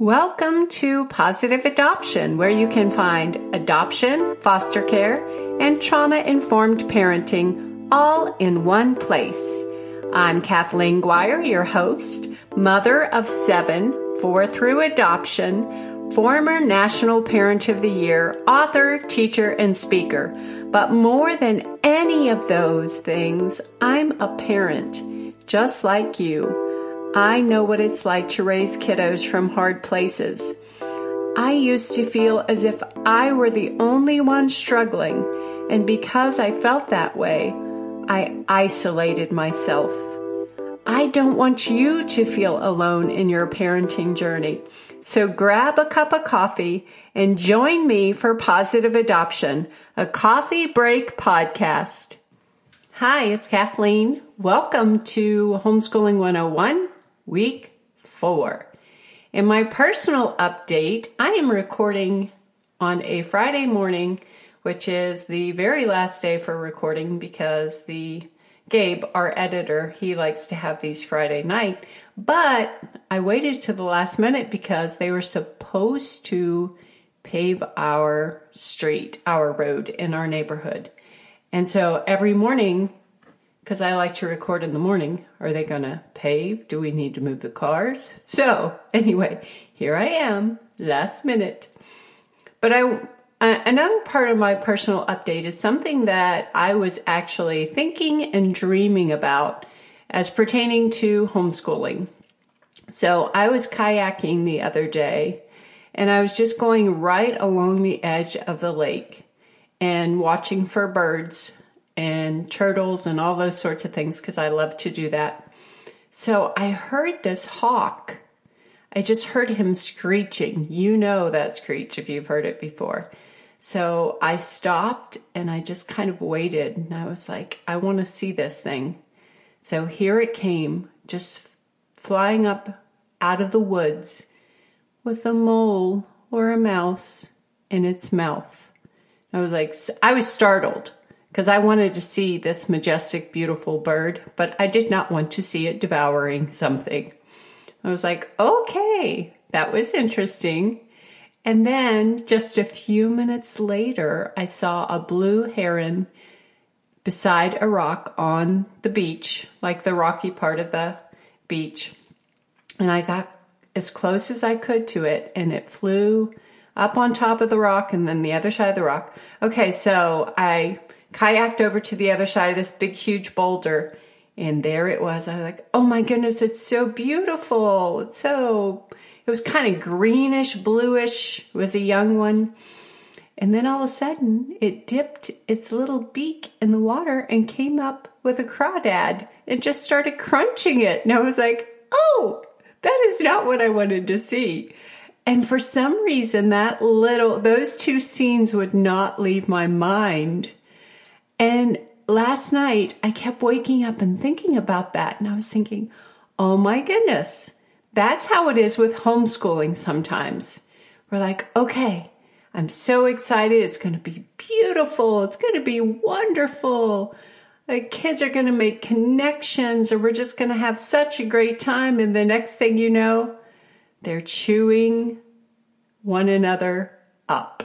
Welcome to Positive Adoption, where you can find adoption, foster care, and trauma informed parenting all in one place. I'm Kathleen Guire, your host, mother of seven, four through adoption, former National Parent of the Year, author, teacher, and speaker. But more than any of those things, I'm a parent, just like you. I know what it's like to raise kiddos from hard places. I used to feel as if I were the only one struggling, and because I felt that way, I isolated myself. I don't want you to feel alone in your parenting journey. So grab a cup of coffee and join me for Positive Adoption, a coffee break podcast. Hi, it's Kathleen. Welcome to Homeschooling 101 week four. In my personal update, I am recording on a Friday morning, which is the very last day for recording because the Gabe, our editor, he likes to have these Friday night. But I waited to the last minute because they were supposed to pave our street, our road in our neighborhood. And so every morning because I like to record in the morning. Are they going to pave? Do we need to move the cars? So, anyway, here I am, last minute. But I, another part of my personal update is something that I was actually thinking and dreaming about as pertaining to homeschooling. So, I was kayaking the other day and I was just going right along the edge of the lake and watching for birds and turtles and all those sorts of things because I love to do that. So I heard this hawk. I just heard him screeching. You know that screech if you've heard it before. So I stopped and I just kind of waited and I was like, I want to see this thing. So here it came, just flying up out of the woods with a mole or a mouse in its mouth. I was like, I was startled because I wanted to see this majestic, beautiful bird, but I did not want to see it devouring something. I was like, okay, that was interesting. And then just a few minutes later, I saw a blue heron beside a rock on the beach, like the rocky part of the beach. And I got as close as I could to it, and it flew up on top of the rock and then the other side of the rock. Okay, so I kayaked over to the other side of this big, huge boulder. And there it was. I was like, oh my goodness, it's so beautiful. It's so, it was kind of greenish, bluish. It was a young one. And then all of a sudden, it dipped its little beak in the water and came up with a crawdad and just started crunching it. And I was like, oh, that is not what I wanted to see. And for some reason, that little, those two scenes would not leave my mind and last night I kept waking up and thinking about that. And I was thinking, oh my goodness, that's how it is with homeschooling sometimes. We're like, okay, I'm so excited. It's going to be beautiful. It's going to be wonderful. The kids are going to make connections, or we're just going to have such a great time. And the next thing you know, they're chewing one another up.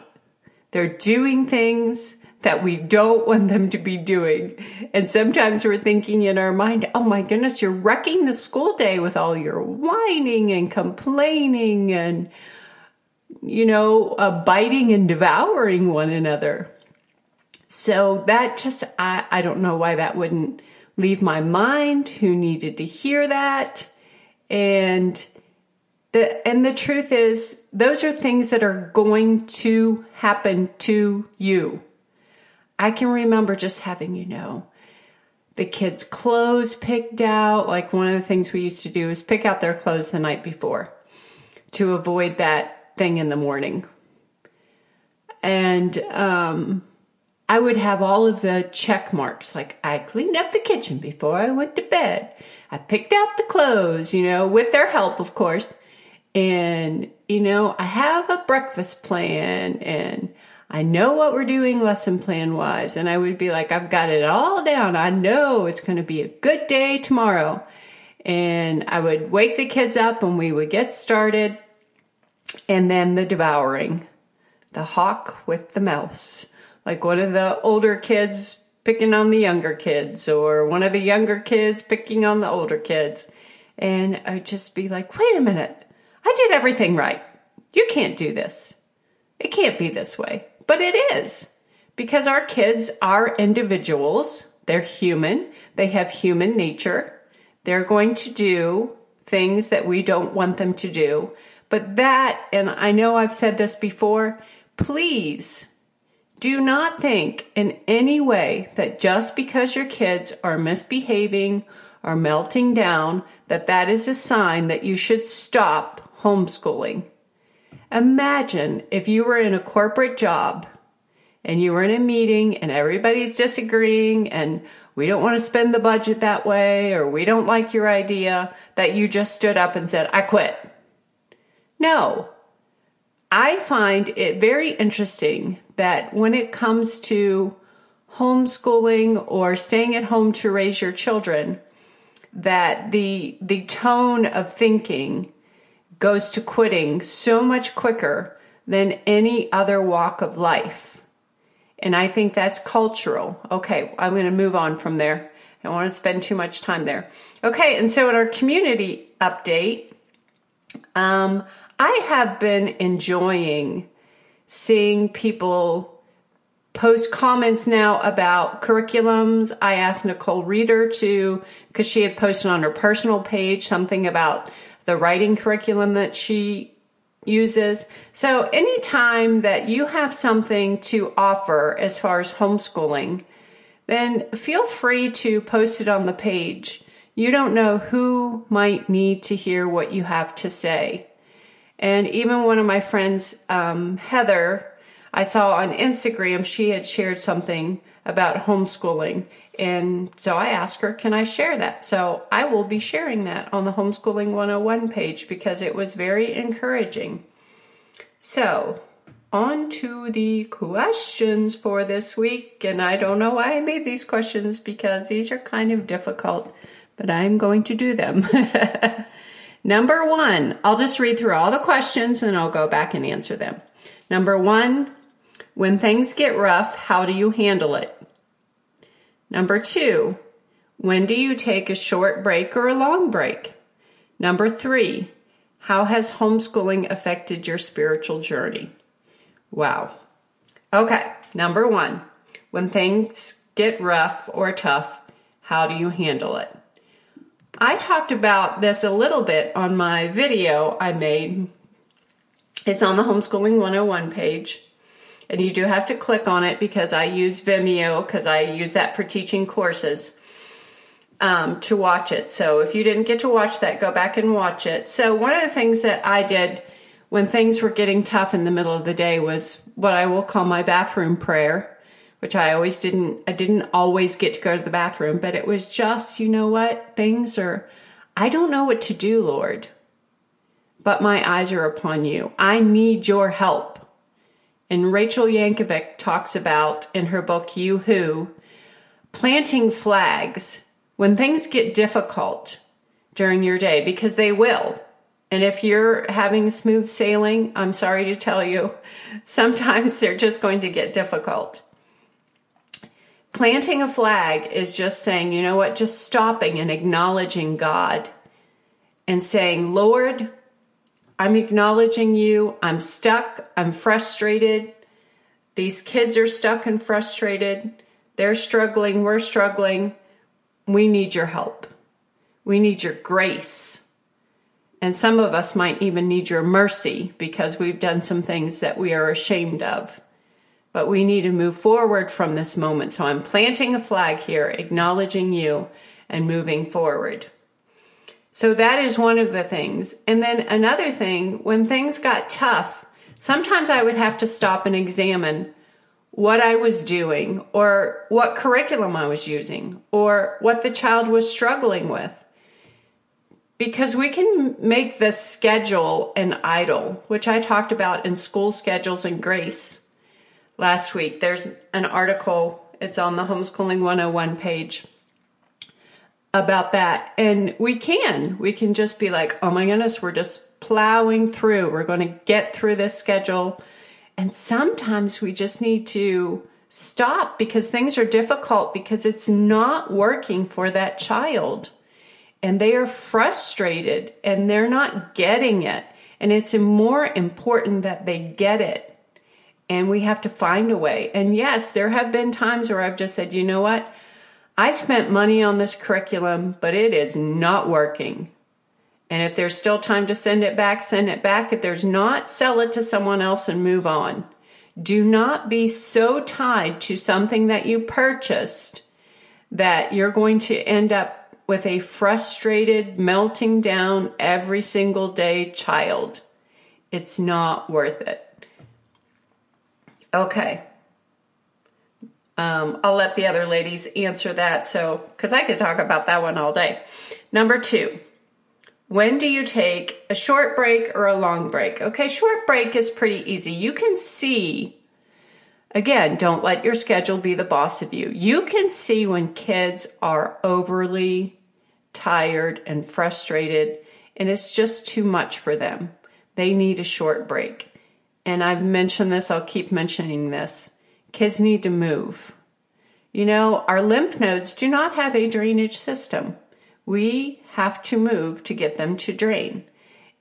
They're doing things that we don't want them to be doing. And sometimes we're thinking in our mind, oh my goodness, you're wrecking the school day with all your whining and complaining and, you know, uh, biting and devouring one another. So that just, I, I don't know why that wouldn't leave my mind. Who needed to hear that? And the, and the truth is, those are things that are going to happen to you. I can remember just having, you know, the kids' clothes picked out. Like one of the things we used to do is pick out their clothes the night before to avoid that thing in the morning. And um, I would have all of the check marks. Like I cleaned up the kitchen before I went to bed. I picked out the clothes, you know, with their help, of course. And, you know, I have a breakfast plan and I know what we're doing lesson plan wise. And I would be like, I've got it all down. I know it's going to be a good day tomorrow. And I would wake the kids up and we would get started. And then the devouring, the hawk with the mouse, like one of the older kids picking on the younger kids, or one of the younger kids picking on the older kids. And I'd just be like, wait a minute, I did everything right. You can't do this. It can't be this way. But it is because our kids are individuals. They're human. They have human nature. They're going to do things that we don't want them to do. But that, and I know I've said this before, please do not think in any way that just because your kids are misbehaving or melting down, that that is a sign that you should stop homeschooling. Imagine if you were in a corporate job and you were in a meeting and everybody's disagreeing and we don't want to spend the budget that way or we don't like your idea, that you just stood up and said, I quit. No. I find it very interesting that when it comes to homeschooling or staying at home to raise your children, that the the tone of thinking goes to quitting so much quicker than any other walk of life. And I think that's cultural. Okay, I'm going to move on from there. I don't want to spend too much time there. Okay, and so in our community update, um, I have been enjoying seeing people post comments now about curriculums. I asked Nicole Reeder to, because she had posted on her personal page something about the writing curriculum that she uses. So anytime that you have something to offer as far as homeschooling, then feel free to post it on the page. You don't know who might need to hear what you have to say. And even one of my friends, um, Heather, I saw on Instagram she had shared something about homeschooling. And so I asked her, can I share that? So I will be sharing that on the Homeschooling 101 page because it was very encouraging. So, on to the questions for this week. And I don't know why I made these questions because these are kind of difficult, but I'm going to do them. Number one, I'll just read through all the questions and I'll go back and answer them. Number one, when things get rough, how do you handle it? Number two, when do you take a short break or a long break? Number three, how has homeschooling affected your spiritual journey? Wow. Okay, number one, when things get rough or tough, how do you handle it? I talked about this a little bit on my video I made. It's on the Homeschooling 101 page and you do have to click on it because I use Vimeo because I use that for teaching courses um, to watch it. So if you didn't get to watch that, go back and watch it. So one of the things that I did when things were getting tough in the middle of the day was what I will call my bathroom prayer, which I always didn't, I didn't always get to go to the bathroom, but it was just, you know what, things are, I don't know what to do, Lord, but my eyes are upon you. I need your help. And Rachel Jankovic talks about in her book You Who planting flags when things get difficult during your day because they will. And if you're having smooth sailing, I'm sorry to tell you, sometimes they're just going to get difficult. Planting a flag is just saying, you know what, just stopping and acknowledging God and saying, Lord, I'm acknowledging you. I'm stuck. I'm frustrated. These kids are stuck and frustrated. They're struggling. We're struggling. We need your help. We need your grace. And some of us might even need your mercy because we've done some things that we are ashamed of. But we need to move forward from this moment. So I'm planting a flag here, acknowledging you and moving forward. So that is one of the things. And then another thing, when things got tough, sometimes I would have to stop and examine what I was doing or what curriculum I was using or what the child was struggling with. Because we can make the schedule an idol, which I talked about in school schedules and grace last week. There's an article, it's on the Homeschooling 101 page about that. And we can. We can just be like, oh my goodness, we're just plowing through. We're going to get through this schedule. And sometimes we just need to stop because things are difficult because it's not working for that child. And they are frustrated and they're not getting it. And it's more important that they get it. And we have to find a way. And yes, there have been times where I've just said, you know what? I spent money on this curriculum, but it is not working. And if there's still time to send it back, send it back. If there's not, sell it to someone else and move on. Do not be so tied to something that you purchased that you're going to end up with a frustrated, melting down every single day child. It's not worth it. Okay. Um, I'll let the other ladies answer that. So, because I could talk about that one all day. Number two, when do you take a short break or a long break? Okay, short break is pretty easy. You can see, again, don't let your schedule be the boss of you. You can see when kids are overly tired and frustrated and it's just too much for them. They need a short break. And I've mentioned this, I'll keep mentioning this kids need to move. You know, our lymph nodes do not have a drainage system. We have to move to get them to drain.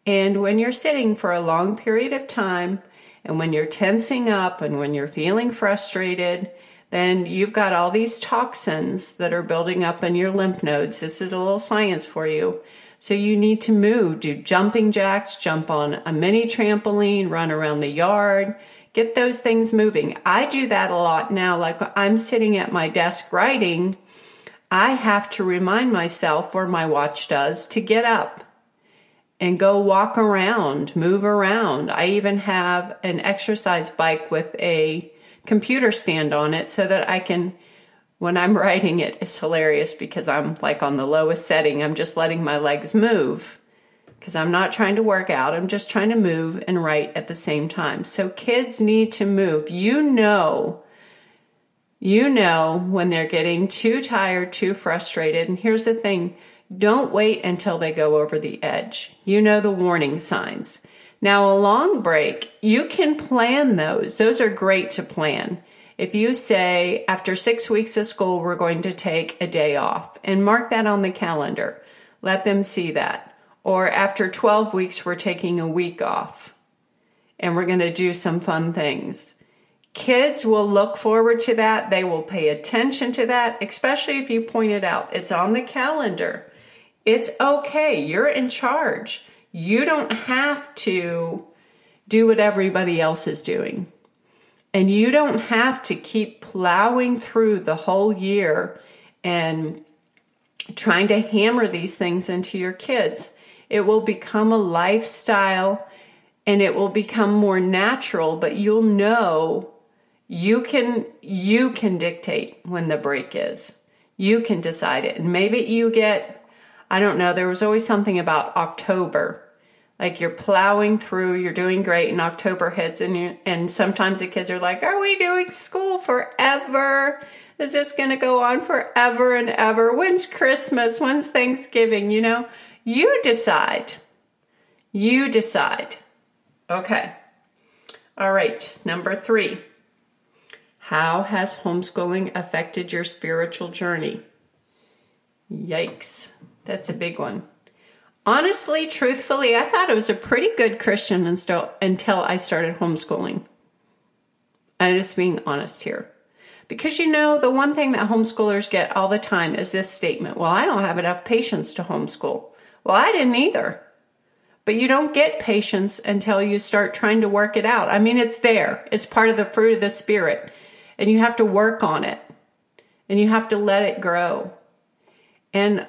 And when you're sitting for a long period of time, and when you're tensing up and when you're feeling frustrated, then you've got all these toxins that are building up in your lymph nodes. This is a little science for you. So you need to move, do jumping jacks, jump on a mini trampoline, run around the yard, get those things moving. I do that a lot now. Like I'm sitting at my desk writing, I have to remind myself, or my watch does, to get up and go walk around, move around. I even have an exercise bike with a computer stand on it so that I can, when I'm writing it, it's hilarious because I'm like on the lowest setting. I'm just letting my legs move because I'm not trying to work out. I'm just trying to move and write at the same time. So kids need to move. You know, you know when they're getting too tired, too frustrated. And here's the thing don't wait until they go over the edge. You know the warning signs. Now, a long break, you can plan those. Those are great to plan. If you say, after six weeks of school, we're going to take a day off and mark that on the calendar, let them see that. Or after 12 weeks, we're taking a week off and we're going to do some fun things. Kids will look forward to that. They will pay attention to that, especially if you point it out. It's on the calendar. It's okay. You're in charge. You don't have to do what everybody else is doing. And you don't have to keep plowing through the whole year and trying to hammer these things into your kids. It will become a lifestyle and it will become more natural, but you'll know you can you can dictate when the break is. You can decide it. And maybe you get I don't know, there was always something about October. Like you're plowing through, you're doing great and October hits and you and sometimes the kids are like, "Are we doing school forever? Is this going to go on forever and ever? When's Christmas? When's Thanksgiving?" You know? You decide. You decide. Okay. All right. Number three. How has homeschooling affected your spiritual journey? Yikes. That's a big one. Honestly, truthfully, I thought I was a pretty good Christian until I started homeschooling. I'm just being honest here. Because you know, the one thing that homeschoolers get all the time is this statement Well, I don't have enough patience to homeschool. Well, I didn't either. But you don't get patience until you start trying to work it out. I mean, it's there. It's part of the fruit of the spirit. And you have to work on it. And you have to let it grow. And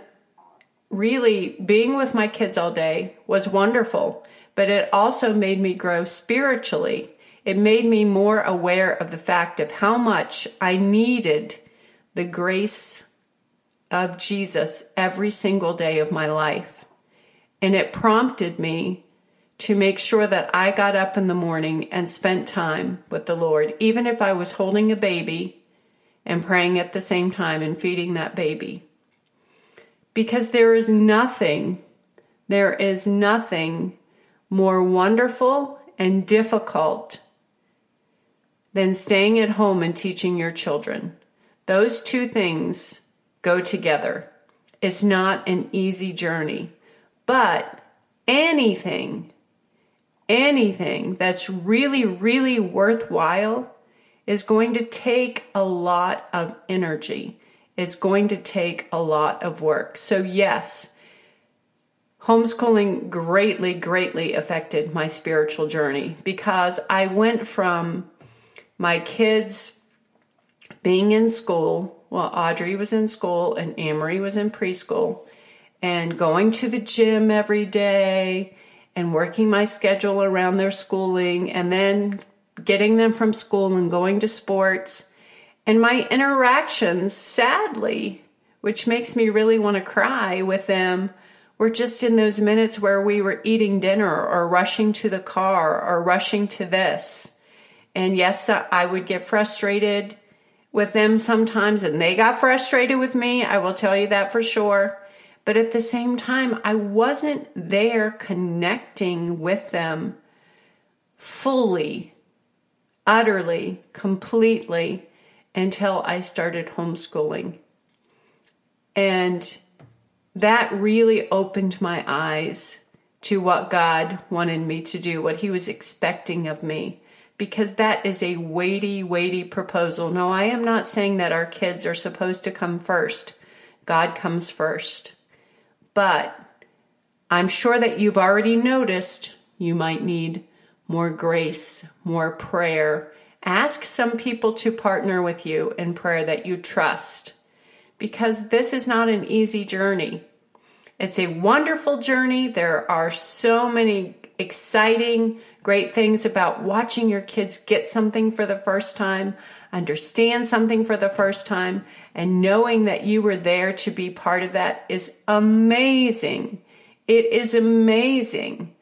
really, being with my kids all day was wonderful, but it also made me grow spiritually. It made me more aware of the fact of how much I needed the grace of Jesus every single day of my life. And it prompted me to make sure that I got up in the morning and spent time with the Lord, even if I was holding a baby and praying at the same time and feeding that baby. Because there is nothing, there is nothing more wonderful and difficult than staying at home and teaching your children. Those two things go together. It's not an easy journey, but anything, anything that's really, really worthwhile is going to take a lot of energy. It's going to take a lot of work. So, yes, homeschooling greatly, greatly affected my spiritual journey because I went from my kids being in school. Well, Audrey was in school and Amory was in preschool, and going to the gym every day and working my schedule around their schooling, and then getting them from school and going to sports. And my interactions, sadly, which makes me really want to cry with them, were just in those minutes where we were eating dinner or rushing to the car or rushing to this. And yes, I would get frustrated with them sometimes, and they got frustrated with me. I will tell you that for sure. But at the same time, I wasn't there connecting with them fully, utterly, completely until I started homeschooling. And that really opened my eyes to what God wanted me to do, what He was expecting of me because that is a weighty, weighty proposal. No, I am not saying that our kids are supposed to come first. God comes first. But I'm sure that you've already noticed you might need more grace, more prayer. Ask some people to partner with you in prayer that you trust because this is not an easy journey. It's a wonderful journey. There are so many exciting, great things about watching your kids get something for the first time, understand something for the first time, and knowing that you were there to be part of that is amazing. It is amazing.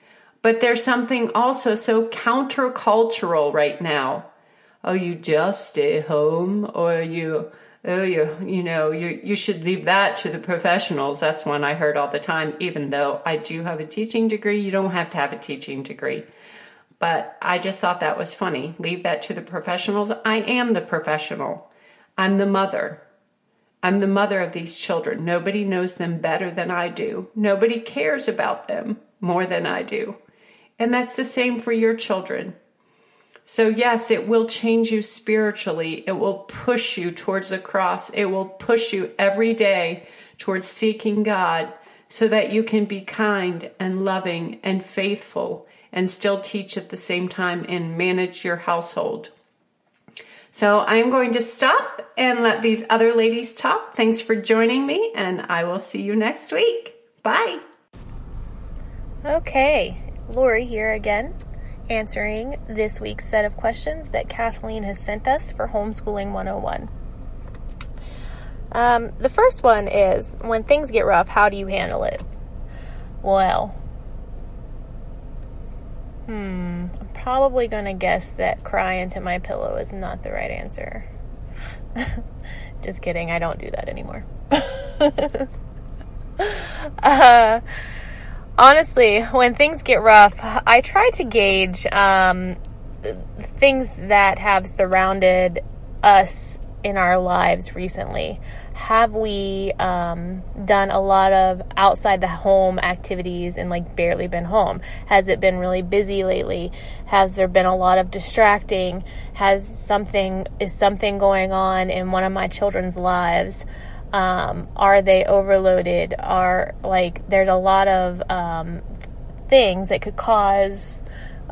But there's something also so countercultural right now. Oh, you just stay home, or you oh you you know you you should leave that to the professionals that's one i heard all the time even though i do have a teaching degree you don't have to have a teaching degree but i just thought that was funny. Leave that to the professionals. I am the professional. I'm the mother. I'm the mother of these children. Nobody knows them better than i do. Nobody cares about them more than i do. And that's the same for your children. So, yes, it will change you spiritually. It will push you towards the cross. It will push you every day towards seeking God so that you can be kind and loving and faithful and still teach at the same time and manage your household. So, I'm going to stop and let these other ladies talk. Thanks for joining me, and I will see you next week. Bye. Okay, Lori here again answering this week's set of questions that Kathleen has sent us for Homeschooling 101. Um, the first one is When things get rough, how do you handle it? Well, hmm, I'm probably going to guess that cry into my pillow is not the right answer. Just kidding, I don't do that anymore. uh, honestly, when things get rough, I try to gauge um, things that have surrounded us in our lives recently. Have we um, done a lot of outside the home activities and like barely been home? Has it been really busy lately? Has there been a lot of distracting? Has something is something going on in one of my children's lives? Um, are they overloaded? Are like there's a lot of um, things that could cause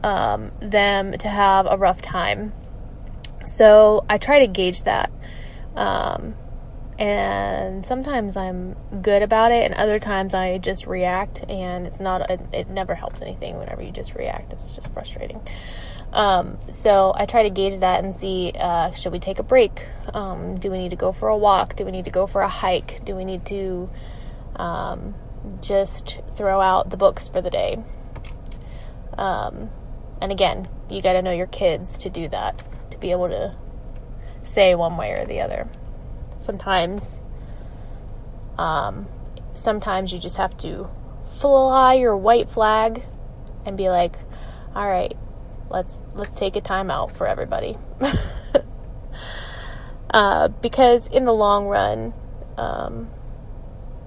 um, them to have a rough time. So I try to gauge that. Um, and sometimes I'm good about it, and other times I just react, and it's not, it, it never helps anything whenever you just react. It's just frustrating. Um, so I try to gauge that and see uh, should we take a break? Um, do we need to go for a walk? Do we need to go for a hike? Do we need to um, just throw out the books for the day? Um, and again, you got to know your kids to do that, to be able to say one way or the other. Sometimes, um, sometimes you just have to fly your white flag and be like, all right, let's let's take a time out for everybody. uh, because in the long run, um,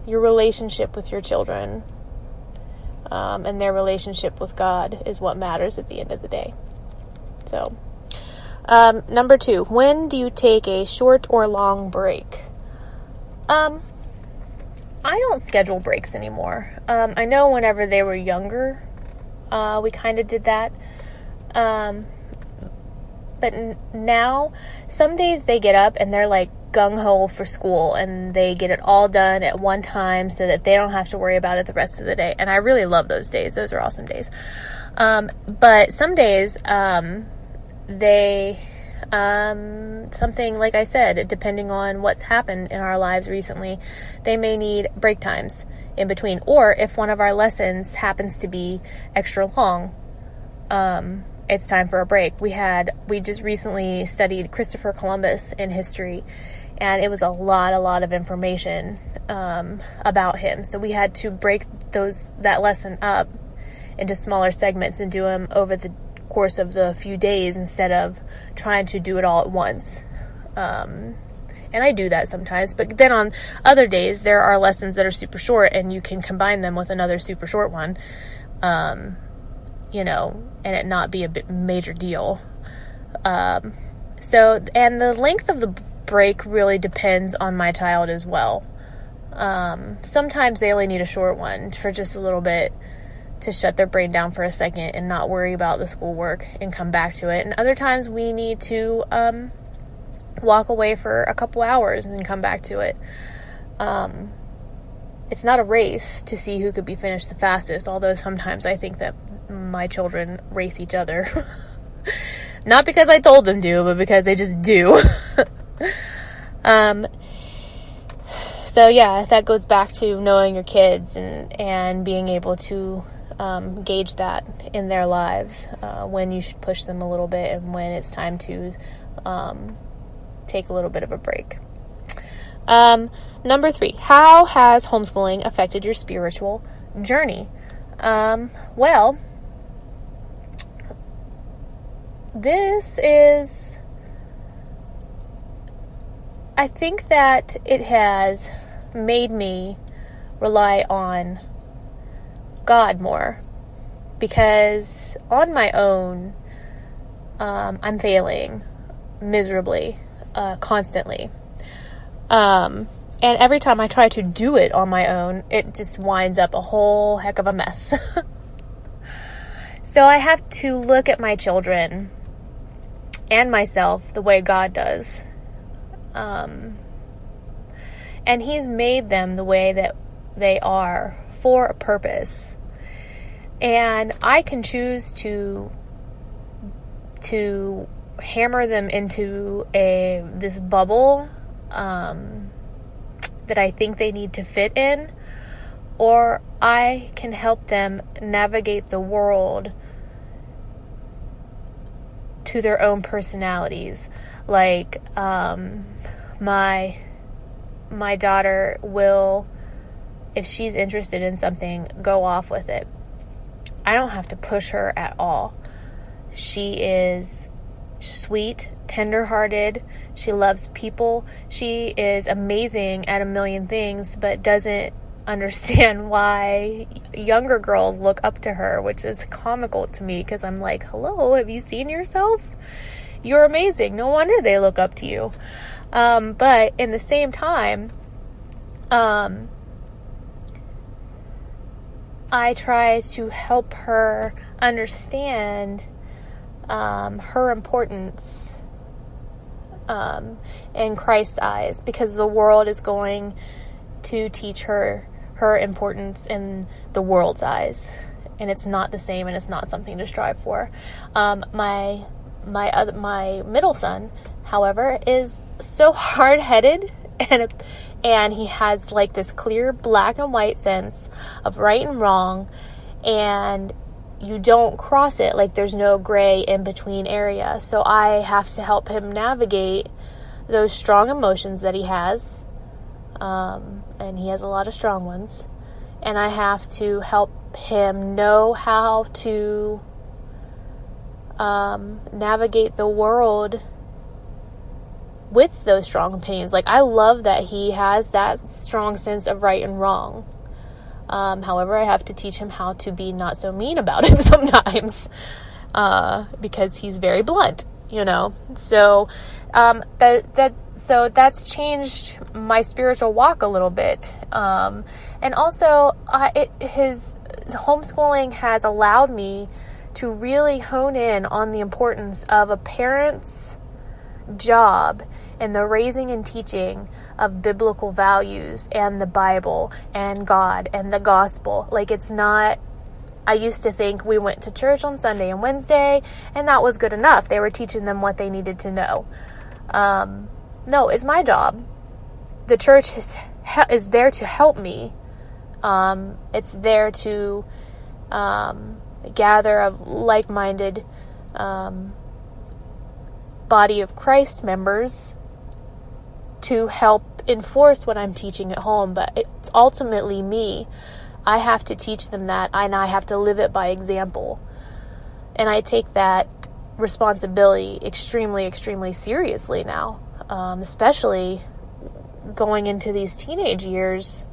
your relationship with your children um, and their relationship with God is what matters at the end of the day. So, um, number two, when do you take a short or long break? Um, I don't schedule breaks anymore. Um, I know whenever they were younger, uh, we kind of did that. Um, but n- now, some days they get up and they're like gung ho for school and they get it all done at one time so that they don't have to worry about it the rest of the day. And I really love those days. Those are awesome days. Um, but some days, um, they um, something like I said, depending on what's happened in our lives recently, they may need break times in between. Or if one of our lessons happens to be extra long, um, it's time for a break. We had we just recently studied Christopher Columbus in history, and it was a lot, a lot of information um, about him. So we had to break those that lesson up into smaller segments and do them over the course of the few days instead of trying to do it all at once. Um, and I do that sometimes, but then on other days, there are lessons that are super short and you can combine them with another super short one, um, you know, and it not be a major deal. Um, so, and the length of the break really depends on my child as well. Um, sometimes they only need a short one for just a little bit to shut their brain down for a second and not worry about the schoolwork and come back to it. And other times we need to um, walk away for a couple hours and come back to it. Um, it's not a race to see who could be finished the fastest, although sometimes I think that my children race each other. not because I told them to, but because they just do. um, so yeah, that goes back to knowing your kids and and being able to um, gauge that in their lives uh, when you should push them a little bit and when it's time to um, take a little bit of a break. Um, number three, how has homeschooling affected your spiritual journey? Um, well, this is, I think that it has made me rely on God more because on my own, um, I'm failing miserably, uh, constantly. Um, and every time I try to do it on my own, it just winds up a whole heck of a mess. so I have to look at my children and myself the way God does. Um, and He's made them the way that they are for a purpose. And I can choose to to hammer them into a this bubble um, that I think they need to fit in, or I can help them navigate the world to their own personalities. Like um, my my daughter will if she's interested in something, go off with it. I don't have to push her at all. She is sweet, tender-hearted. She loves people. She is amazing at a million things, but doesn't understand why younger girls look up to her, which is comical to me because I'm like, hello, have you seen yourself? You're amazing. No wonder they look up to you. Um, but in the same time, um, I try to help her understand um, her importance um, in Christ's eyes because the world is going to teach her her importance in the world's eyes. And it's not the same and it's not something to strive for. Um, my my other my middle son however is so hard-headed and and he has like this clear black and white sense of right and wrong and you don't cross it. Like there's no gray in between area so i have to help him navigate those strong emotions that he has um, and he has a lot of strong ones. And I have to help him know how to um, navigate the world with those strong opinions. Like, I love that he has that strong sense of right and wrong. Um, however, I have to teach him how to be not so mean about it sometimes uh, because he's very blunt, you know. So um, that that so that's changed my spiritual walk a little bit, um, and also uh, it his homeschooling has allowed me to really hone in on the importance of a parent's job in the raising and teaching of biblical values and the Bible and God and the gospel. Like it's not I used to think we went to church on Sunday and Wednesday and that was good enough. They were teaching them what they needed to know. Um, no, it's my job. The church is, is there to help me. Um, it's there to um, gather a like minded um, body of Christ members to help enforce what I'm teaching at home, but it's ultimately me. I have to teach them that, and I have to live it by example. And I take that responsibility extremely, extremely seriously now, um, especially going into these teenage years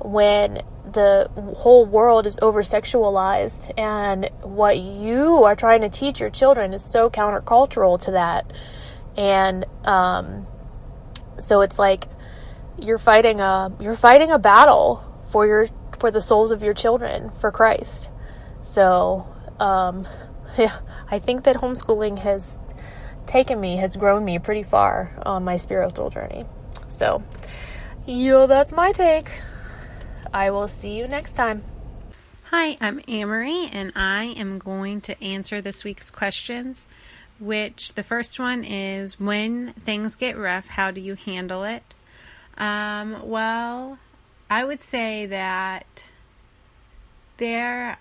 when the whole world is over sexualized and what you are trying to teach your children is so countercultural to that. And um, so it's like you're fighting a you're fighting a battle for your for the souls of your children for Christ. So um, yeah, I think that homeschooling has taken me has grown me pretty far on my spiritual journey. So, yeah, that's my take. I will see you next time. Hi, I'm Amory, and I am going to answer this week's questions which the first one is when things get rough, how do you handle it? Um, well, I would say that there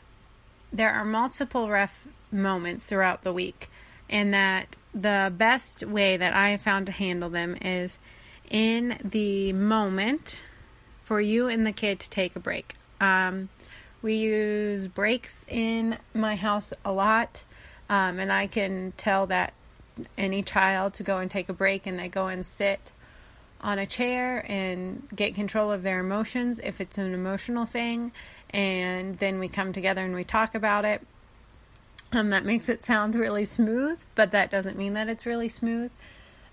there are multiple rough moments throughout the week, and that the best way that I have found to handle them is in the moment for you and the kid to take a break. Um, we use breaks in my house a lot. Um, and I can tell that any child to go and take a break and they go and sit on a chair and get control of their emotions if it's an emotional thing. And then we come together and we talk about it. Um, that makes it sound really smooth, but that doesn't mean that it's really smooth.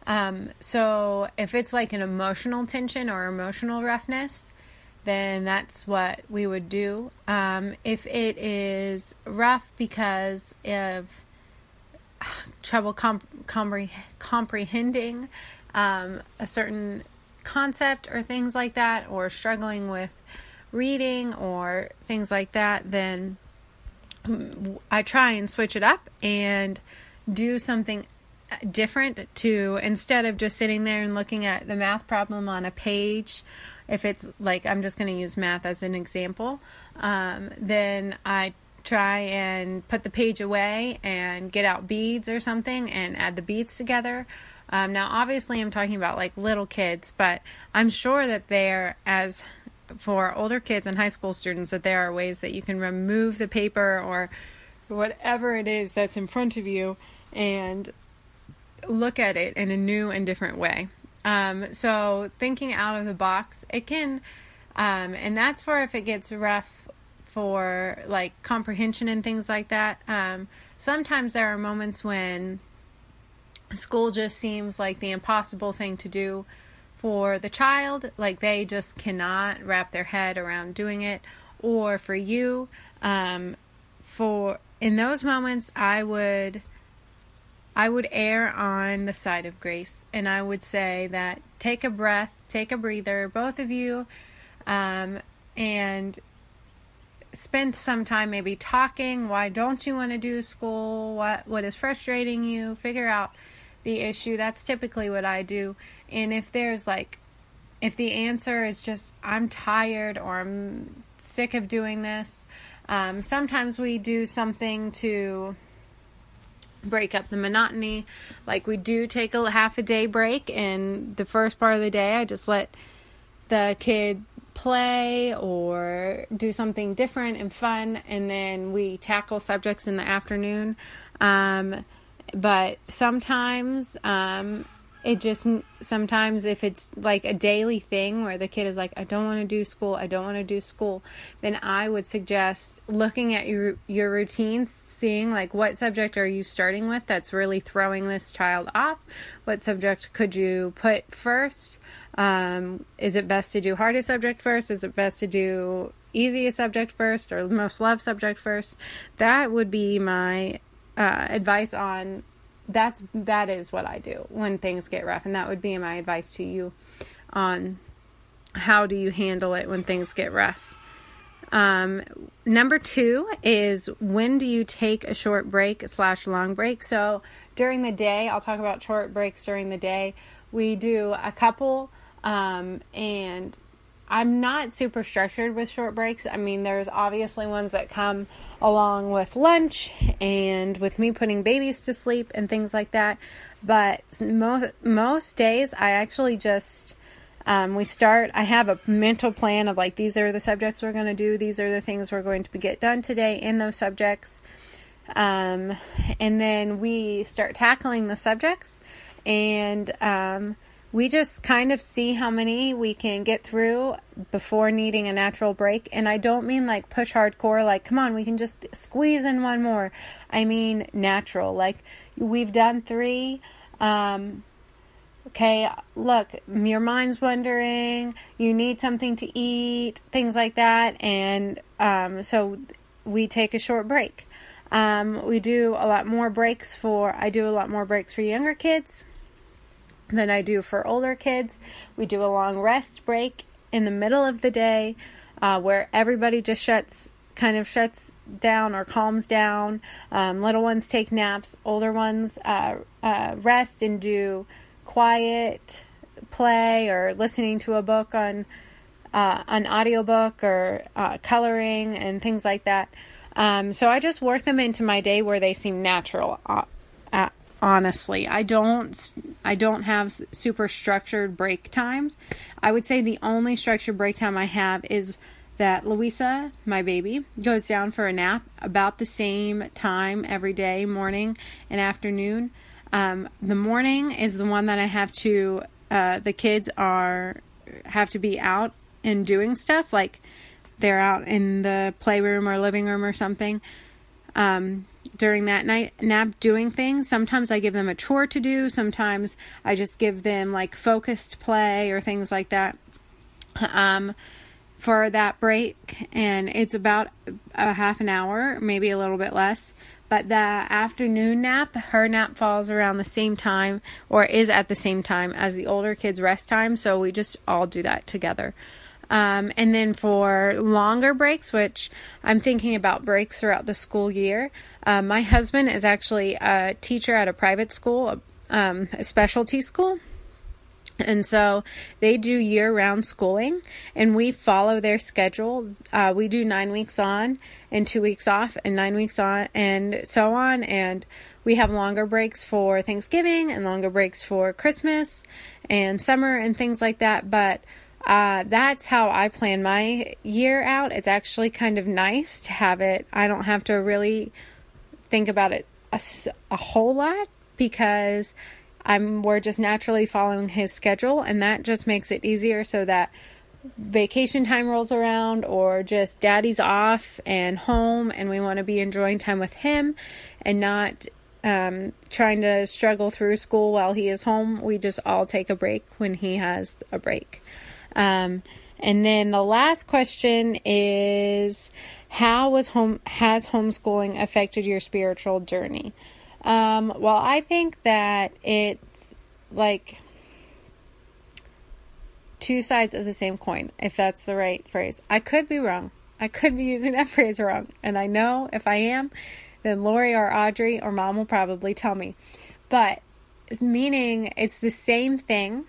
Um, so if it's like an emotional tension or emotional roughness, then that's what we would do. Um, if it is rough because of trouble comp- compre- comprehending um, a certain concept or things like that, or struggling with reading or things like that, then I try and switch it up and do something different to instead of just sitting there and looking at the math problem on a page if it's like I'm just going to use math as an example, um, then I try and put the page away and get out beads or something and add the beads together. Um, now, obviously, I'm talking about like little kids, but I'm sure that there, as for older kids and high school students, that there are ways that you can remove the paper or whatever it is that's in front of you and look at it in a new and different way. Um, so thinking out of the box, it can, um, and that's for if it gets rough for like comprehension and things like that. Um, sometimes there are moments when school just seems like the impossible thing to do for the child, like they just cannot wrap their head around doing it, or for you, um, for in those moments, I would I would err on the side of grace. And I would say that take a breath, take a breather, both of you, um, and spend some time maybe talking. Why don't you want to do school? What what is frustrating you? Figure out the issue. That's typically what I do. And if there's like if the answer is just I'm tired or I'm sick of doing this, um, sometimes we do something to break up the monotony. Like we do take a half a day break, and the first part of the day, I just let the kid play or do something different and fun, and then we tackle subjects in the afternoon. Um, but sometimes um, it just sometimes if it's like a daily thing where the kid is like i don't want to do school i don't want to do school then i would suggest looking at your your routines seeing like what subject are you starting with that's really throwing this child off? What subject could you put first? Um, is it best to do hardest subject first? Is it best to do easiest subject first or most loved subject first? That would be my uh, advice on that's that is what I do when things get rough, and that would be my advice to you on how do you handle it when things get rough. Um, number two is when do you take a short break slash long break? So during the day, I'll talk about short breaks during the day. We do a couple, um, and I'm not super structured with short breaks. I mean, there's obviously ones that come along with lunch and with me putting babies to sleep and things like that. But most most days, I actually just um, we start. I have a mental plan of like these are the subjects we're going to do. These are the things we're going to get done today in those subjects. Um, and then we start tackling the subjects and um, we just kind of see how many we can get through before needing a natural break. And I don't mean like push hardcore, like, come on, we can just squeeze in one more. I mean natural. Like, we've done three. Um, okay, look, your mind's wondering, you need something to eat, things like that. And um, so we take a short break. Um, we do a lot more breaks for, I do a lot more breaks for younger kids than I do for older kids. We do a long rest break in the middle of the day uh, where everybody just shuts, kind of shuts down or calms down. Um, little ones take naps, older ones uh, uh, rest and do quiet play or listening to a book on uh, an audiobook or uh, coloring and things like that. Um, so I just work them into my day where they seem natural. Honestly i don't i don't have super structured break times. I would say the only structured break time i have is that louisa my baby goes down for a nap about the same time every day morning and afternoon. Um, the morning is the one that i have to uh, the kids are have to be out and doing stuff like they're out in the playroom or living room or something. Um, during that night nap doing things. Sometimes I give them a chore to do. Sometimes I just give them like focused play or things like that. Um, for that break, and it's about a half an hour, maybe a little bit less. But the afternoon nap, her nap falls around the same time or is at the same time as the older kids' rest time. So we just all do that together. Um, and then for longer breaks, which I'm thinking about breaks throughout the school year, uh, my husband is actually a teacher at a private school, um, a specialty school. And so they do year round schooling and we follow their schedule. Uh, we do nine weeks on and two weeks off and nine weeks on and so on. And we have longer breaks for Thanksgiving and longer breaks for Christmas and summer and things like that. But uh, that's how I plan my year out. It's actually kind of nice to have it. I don't have to really think about it a, a whole lot because I'm we're just naturally following his schedule, and that just makes it easier so that vacation time rolls around or just daddy's off and home and we want to be enjoying time with him and not um, trying to struggle through school while he is home. We just all take a break when he has a break. Um, and then the last question is how was home has homeschooling affected your spiritual journey? Um, well, I think that it's like two sides of the same coin, if that's the right phrase. I could be wrong. I could be using that phrase wrong. And I know if I am, then Lori or Audrey or mom will probably tell me. But meaning it's the same thing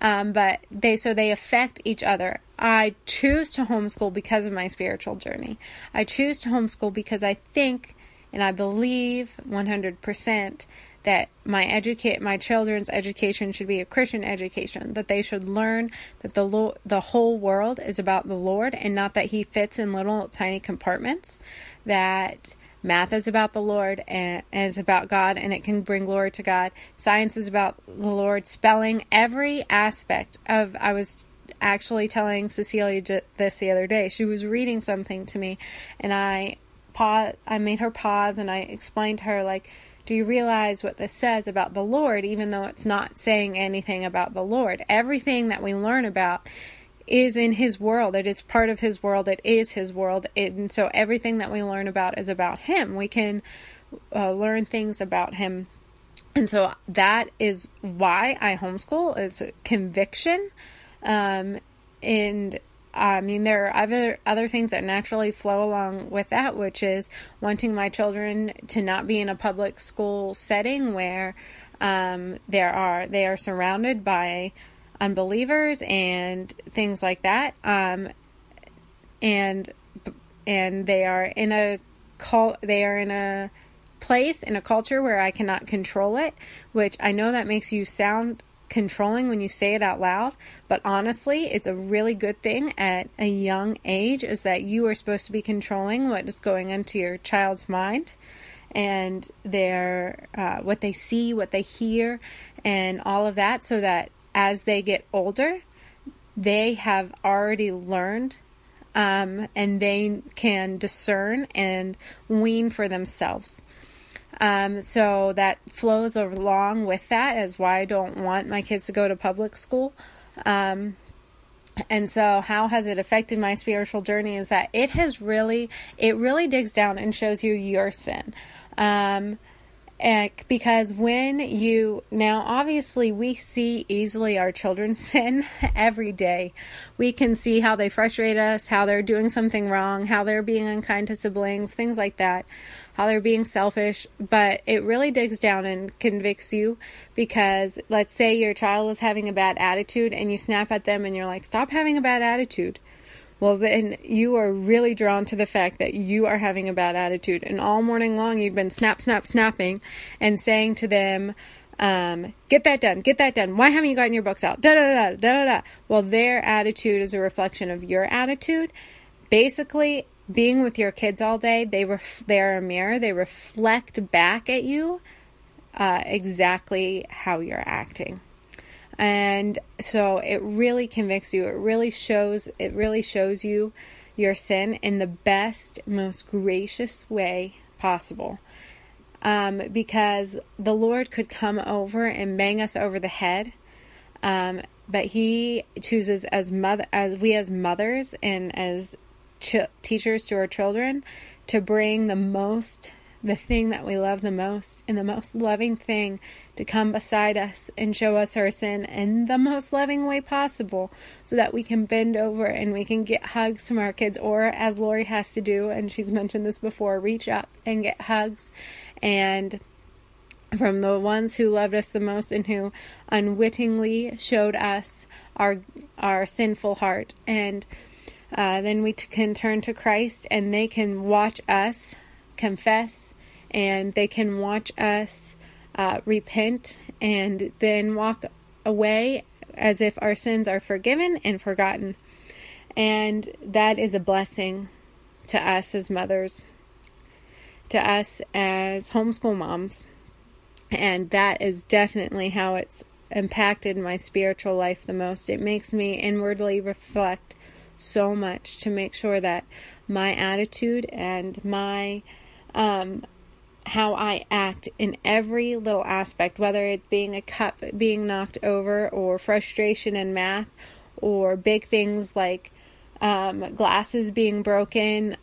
um, but they so they affect each other. I choose to homeschool because of my spiritual journey. I choose to homeschool because I think and I believe 100% that my educate my children's education should be a Christian education, that they should learn that the lo- the whole world is about the Lord and not that he fits in little tiny compartments, that math is about the Lord and, is about God and it can bring glory to God. Science is about the Lord, spelling every aspect of I was actually telling Cecilia this the other day. She was reading something to me and I pause I made her pause and I explained to her like do you realize what this says about the Lord, even though it's not saying anything about the Lord? Everything that we learn about is in His world. It is part of His world. It is His world. And so everything that we learn about is about Him. We can uh, learn things about Him. And so that is why I homeschool is conviction. Um, and I mean, there are other other things that naturally flow along with that, which is wanting my children to not be in a public school setting where um, there are they are surrounded by unbelievers and things like that, um, and and they are in a cult they are in a place in a culture where I cannot control it, which I know that makes you sound controlling when you say it out loud, but honestly, it's a really good thing at a young age is that you are supposed to be controlling what is going into your child's mind and their uh, what they see, what they hear, and all of that, so that as they get older, they have already learned um, and they can discern and wean for themselves. Um, so that flows along with that as why I don't want my kids to go to public school. Um, and so how has it affected my spiritual journey is that it has really it really digs down and shows you your sin um, and because when you now obviously we see easily our children sin every day we can see how they frustrate us how they're doing something wrong how they're being unkind to siblings things like that how they're being selfish, but it really digs down and convicts you because let's say your child is having a bad attitude and you snap at them and you're like, stop having a bad attitude. Well, then you are really drawn to the fact that you are having a bad attitude. And all morning long, you've been snap, snap, snapping and saying to them, um, get that done, get that done. Why haven't you gotten your books out? Da da da da da da. Well, their attitude is a reflection of your attitude. Basically, being with your kids all day, they ref- they're a mirror. They reflect back at you uh, exactly how you're acting, and so it really convicts you. It really shows. It really shows you your sin in the best, most gracious way possible. Um, because the Lord could come over and bang us over the head, um, but He chooses as mother, as we as mothers and as ch- teachers to our children to bring the most the thing that we love the most and the most loving thing to come beside us and show us our sin in the most loving way possible so that we can bend over and we can get hugs from our kids or as Lori has to do and she's mentioned this before reach up and get hugs. And from the ones who loved us the most and who unwittingly showed us our our sinful heart. And uh, then we t- can turn to Christ and they can watch us confess and they can watch us uh, repent and then walk away as if our sins are forgiven and forgotten. And that is a blessing to us as mothers, to us as homeschool moms. And that is definitely how it's impacted my spiritual life the most. It makes me inwardly reflect so much to make sure that my attitude and my um, how I act in every little aspect, whether it being a cup being knocked over, or frustration in math, or big things like um, glasses being broken,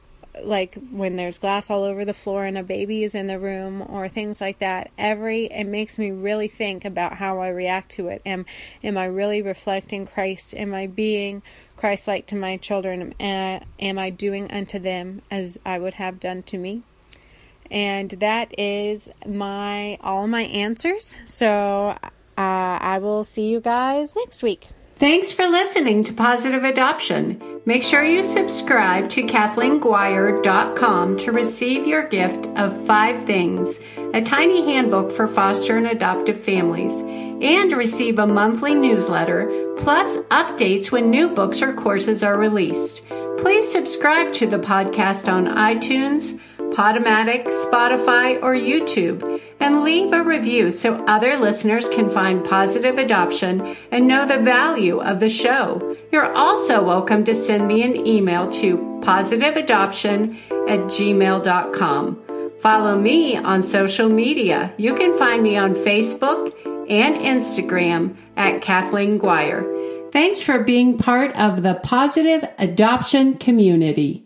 like when there's glass all over the floor and a baby is in the room, or things like that. Every it makes me really think about how I react to it. Am am I really reflecting Christ? Am I being Christ like to my children? Am I doing unto them as I would have done to me? And that is my all my answers. So uh, I will see you guys next week. Thanks for listening to Positive Adoption. Make sure you subscribe to KathleenGuire.com to receive your gift of five things, a tiny handbook for foster and adoptive families, and receive a monthly newsletter, plus updates when new books or courses are released. Please subscribe to the podcast on iTunes, Podomatic, Spotify, or YouTube, and leave a review so other listeners can find positive adoption and know the value of the show. You're also welcome to send me an email to positiveadoption at gmail.com. Follow me on social media. You can find me on Facebook and Instagram at Kathleen Guire. Thanks for being part of the positive adoption community.